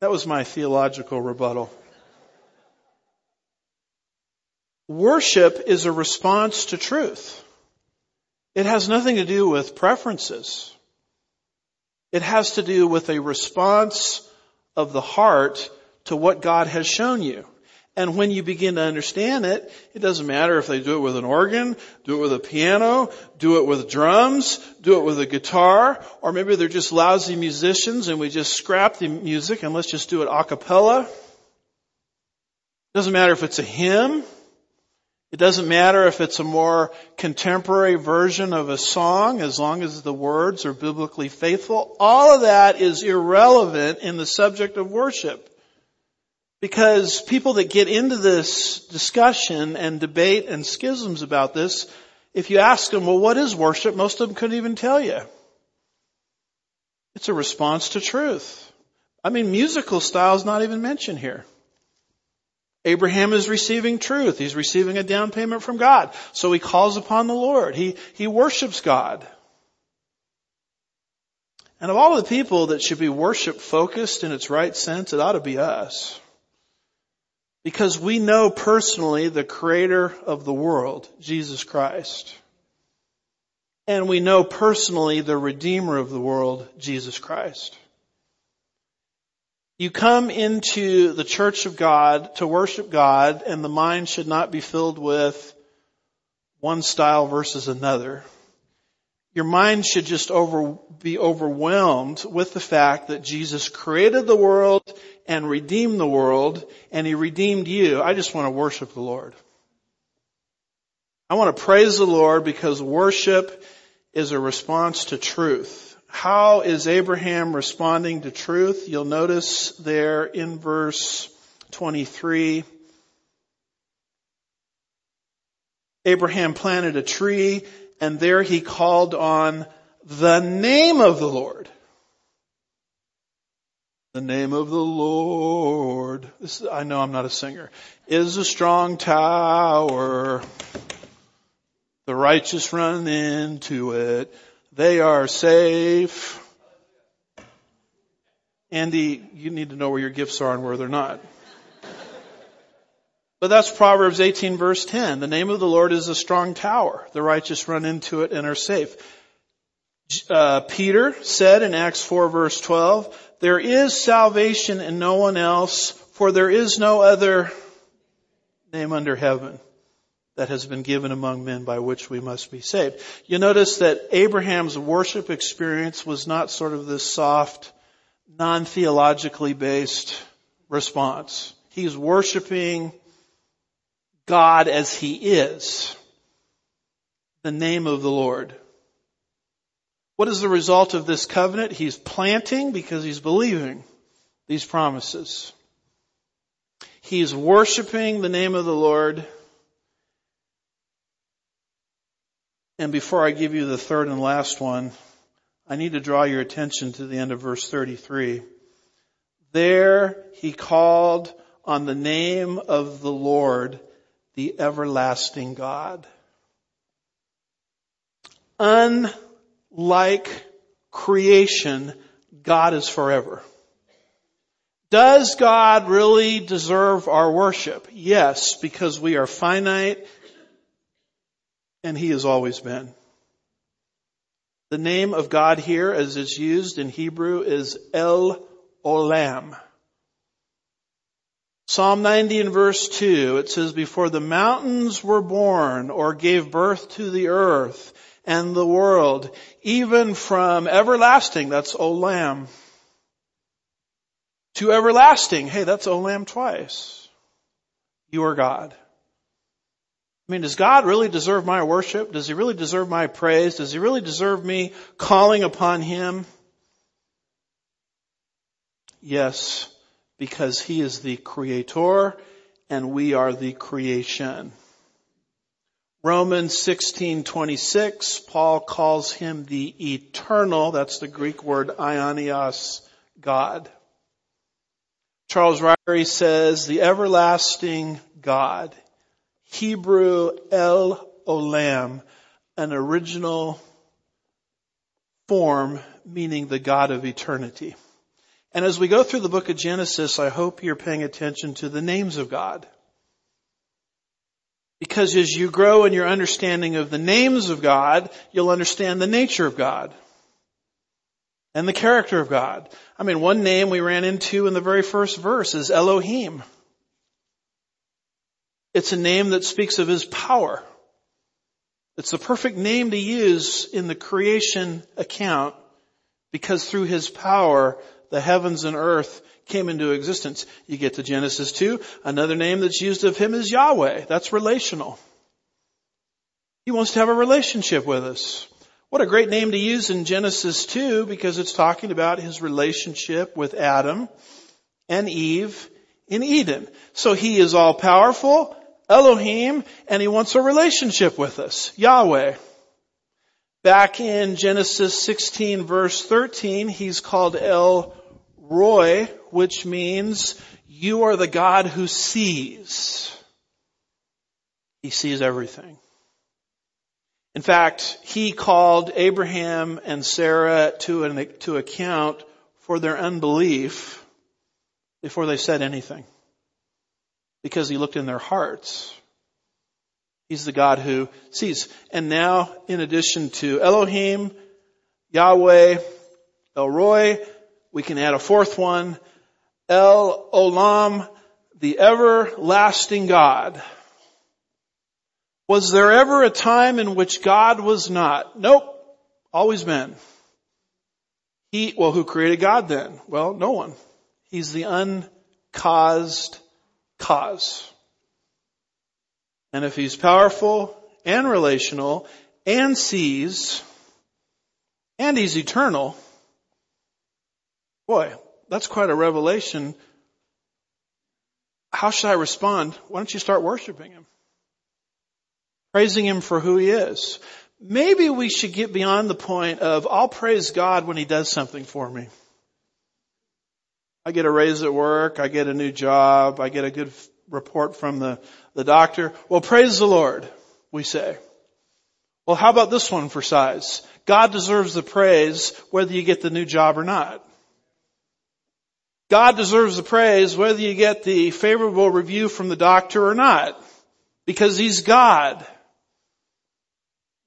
That was my theological rebuttal. Worship is a response to truth. It has nothing to do with preferences. It has to do with a response of the heart to what God has shown you. And when you begin to understand it, it doesn't matter if they do it with an organ, do it with a piano, do it with drums, do it with a guitar, or maybe they're just lousy musicians and we just scrap the music and let's just do it a cappella. Doesn't matter if it's a hymn, it doesn't matter if it's a more contemporary version of a song as long as the words are biblically faithful. All of that is irrelevant in the subject of worship. Because people that get into this discussion and debate and schisms about this, if you ask them, well, what is worship? Most of them couldn't even tell you. It's a response to truth. I mean, musical style is not even mentioned here. Abraham is receiving truth. He's receiving a down payment from God. So he calls upon the Lord. He, he worships God. And of all the people that should be worship focused in its right sense, it ought to be us. Because we know personally the creator of the world, Jesus Christ. And we know personally the redeemer of the world, Jesus Christ. You come into the church of God to worship God and the mind should not be filled with one style versus another. Your mind should just over, be overwhelmed with the fact that Jesus created the world and redeemed the world and He redeemed you. I just want to worship the Lord. I want to praise the Lord because worship is a response to truth. How is Abraham responding to truth? You'll notice there in verse 23, Abraham planted a tree and there he called on the name of the Lord. The name of the Lord. Is, I know I'm not a singer. Is a strong tower. The righteous run into it. They are safe. Andy, you need to know where your gifts are and where they're not. But that's Proverbs 18 verse 10. The name of the Lord is a strong tower. The righteous run into it and are safe. Uh, Peter said in Acts 4 verse 12, there is salvation in no one else, for there is no other name under heaven that has been given among men by which we must be saved. You notice that Abraham's worship experience was not sort of this soft, non-theologically based response. He's worshiping God as he is. The name of the Lord. What is the result of this covenant? He's planting because he's believing these promises. He's worshiping the name of the Lord And before I give you the third and last one, I need to draw your attention to the end of verse 33. There he called on the name of the Lord, the everlasting God. unlike creation, God is forever. Does God really deserve our worship? Yes, because we are finite and He has always been. The name of God here as it's used in Hebrew is El Olam. Psalm 90 and verse 2, it says, before the mountains were born or gave birth to the earth and the world, even from everlasting, that's Olam, to everlasting, hey, that's Olam twice. You are God. I mean, does God really deserve my worship? Does He really deserve my praise? Does He really deserve me calling upon Him? Yes because he is the creator and we are the creation. Romans 16:26 Paul calls him the eternal that's the Greek word aionios God. Charles Ryrie says the everlasting God Hebrew El Olam an original form meaning the God of eternity. And as we go through the book of Genesis, I hope you're paying attention to the names of God. Because as you grow in your understanding of the names of God, you'll understand the nature of God. And the character of God. I mean, one name we ran into in the very first verse is Elohim. It's a name that speaks of His power. It's the perfect name to use in the creation account because through His power, the heavens and earth came into existence. You get to Genesis 2. Another name that's used of him is Yahweh. That's relational. He wants to have a relationship with us. What a great name to use in Genesis 2 because it's talking about his relationship with Adam and Eve in Eden. So he is all powerful, Elohim, and he wants a relationship with us, Yahweh. Back in Genesis 16 verse 13, he's called El Roi, which means you are the God who sees. He sees everything. In fact, he called Abraham and Sarah to, an, to account for their unbelief before they said anything. Because he looked in their hearts. He's the God who sees. And now, in addition to Elohim, Yahweh, El Roi, we can add a fourth one. El Olam, the everlasting God. Was there ever a time in which God was not? Nope. Always been. He, well, who created God then? Well, no one. He's the uncaused cause. And if he's powerful and relational and sees and he's eternal, Boy, that's quite a revelation. How should I respond? Why don't you start worshiping Him? Praising Him for who He is. Maybe we should get beyond the point of, I'll praise God when He does something for me. I get a raise at work, I get a new job, I get a good report from the, the doctor. Well, praise the Lord, we say. Well, how about this one for size? God deserves the praise whether you get the new job or not. God deserves the praise whether you get the favorable review from the doctor or not. Because He's God.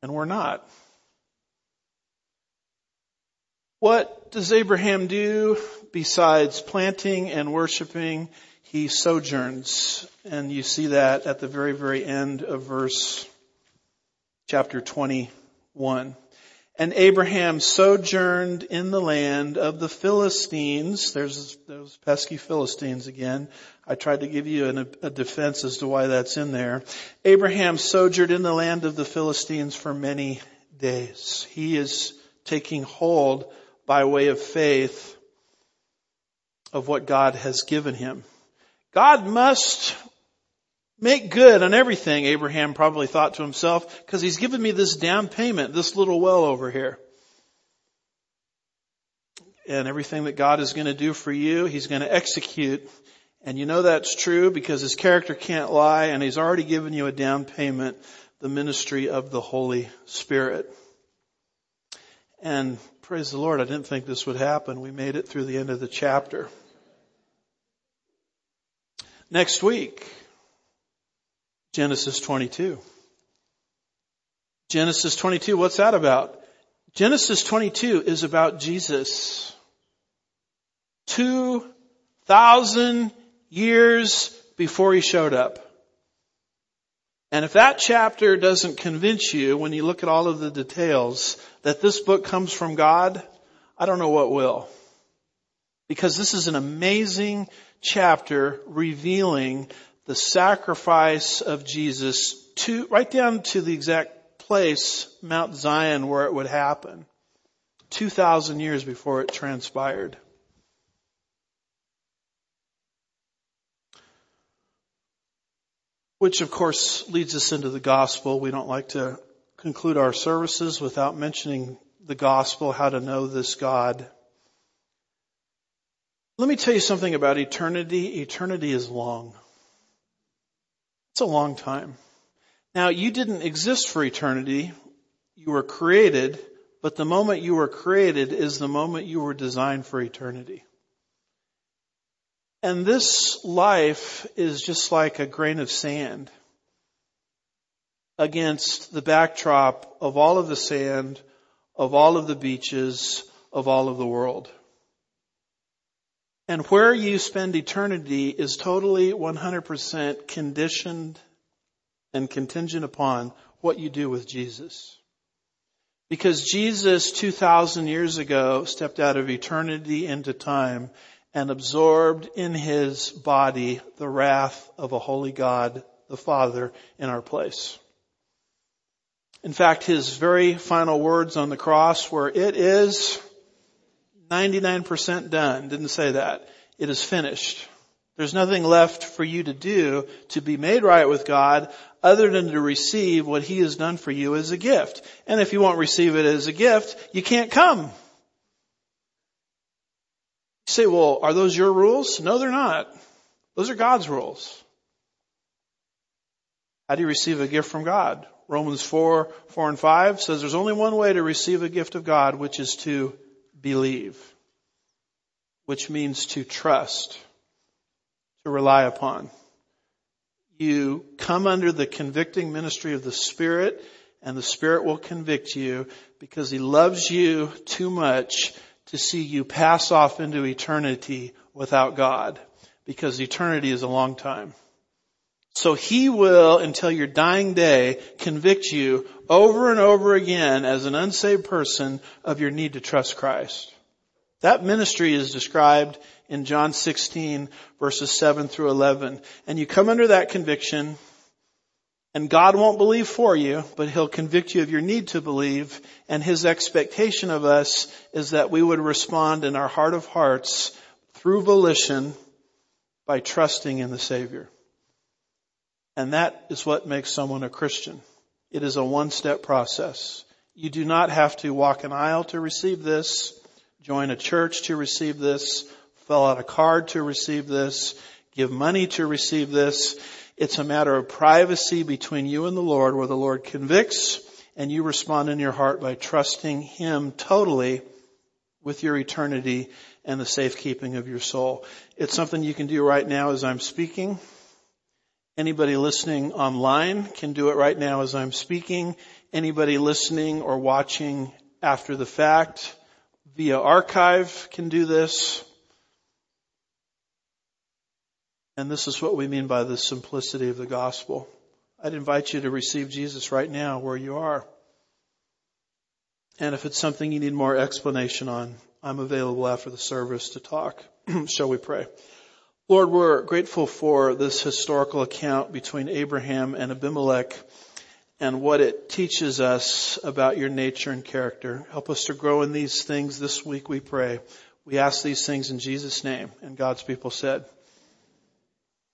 And we're not. What does Abraham do besides planting and worshiping? He sojourns. And you see that at the very, very end of verse chapter 21. And Abraham sojourned in the land of the Philistines. There's those pesky Philistines again. I tried to give you an, a defense as to why that's in there. Abraham sojourned in the land of the Philistines for many days. He is taking hold by way of faith of what God has given him. God must make good on everything, Abraham probably thought to himself, because he's given me this down payment, this little well over here. And everything that God is going to do for you, he's going to execute. And you know that's true because his character can't lie and he's already given you a down payment, the ministry of the Holy Spirit. And praise the Lord, I didn't think this would happen. We made it through the end of the chapter. Next week, Genesis 22. Genesis 22, what's that about? Genesis 22 is about Jesus. 2,000 years before he showed up. And if that chapter doesn't convince you when you look at all of the details that this book comes from God, I don't know what will. Because this is an amazing chapter revealing the sacrifice of Jesus to, right down to the exact place, Mount Zion, where it would happen. 2,000 years before it transpired. Which of course leads us into the gospel. We don't like to conclude our services without mentioning the gospel, how to know this God. Let me tell you something about eternity. Eternity is long. It's a long time. Now, you didn't exist for eternity. You were created, but the moment you were created is the moment you were designed for eternity. And this life is just like a grain of sand against the backdrop of all of the sand, of all of the beaches, of all of the world. And where you spend eternity is totally 100% conditioned and contingent upon what you do with Jesus. Because Jesus 2,000 years ago stepped out of eternity into time and absorbed in his body the wrath of a holy God, the Father, in our place. In fact, his very final words on the cross were, it is 99% done. Didn't say that. It is finished. There's nothing left for you to do to be made right with God other than to receive what He has done for you as a gift. And if you won't receive it as a gift, you can't come. You say, well, are those your rules? No, they're not. Those are God's rules. How do you receive a gift from God? Romans 4, 4 and 5 says there's only one way to receive a gift of God, which is to believe, which means to trust, to rely upon. You come under the convicting ministry of the Spirit, and the Spirit will convict you because He loves you too much to see you pass off into eternity without God because eternity is a long time. So he will, until your dying day, convict you over and over again as an unsaved person of your need to trust Christ. That ministry is described in John 16 verses 7 through 11. And you come under that conviction and God won't believe for you, but He'll convict you of your need to believe. And His expectation of us is that we would respond in our heart of hearts through volition by trusting in the Savior. And that is what makes someone a Christian. It is a one-step process. You do not have to walk an aisle to receive this, join a church to receive this, fill out a card to receive this, give money to receive this. It's a matter of privacy between you and the Lord where the Lord convicts and you respond in your heart by trusting Him totally with your eternity and the safekeeping of your soul. It's something you can do right now as I'm speaking. Anybody listening online can do it right now as I'm speaking. Anybody listening or watching after the fact via archive can do this. And this is what we mean by the simplicity of the gospel. I'd invite you to receive Jesus right now where you are. And if it's something you need more explanation on, I'm available after the service to talk. Shall we pray? Lord, we're grateful for this historical account between Abraham and Abimelech and what it teaches us about your nature and character. Help us to grow in these things this week, we pray. We ask these things in Jesus' name. And God's people said,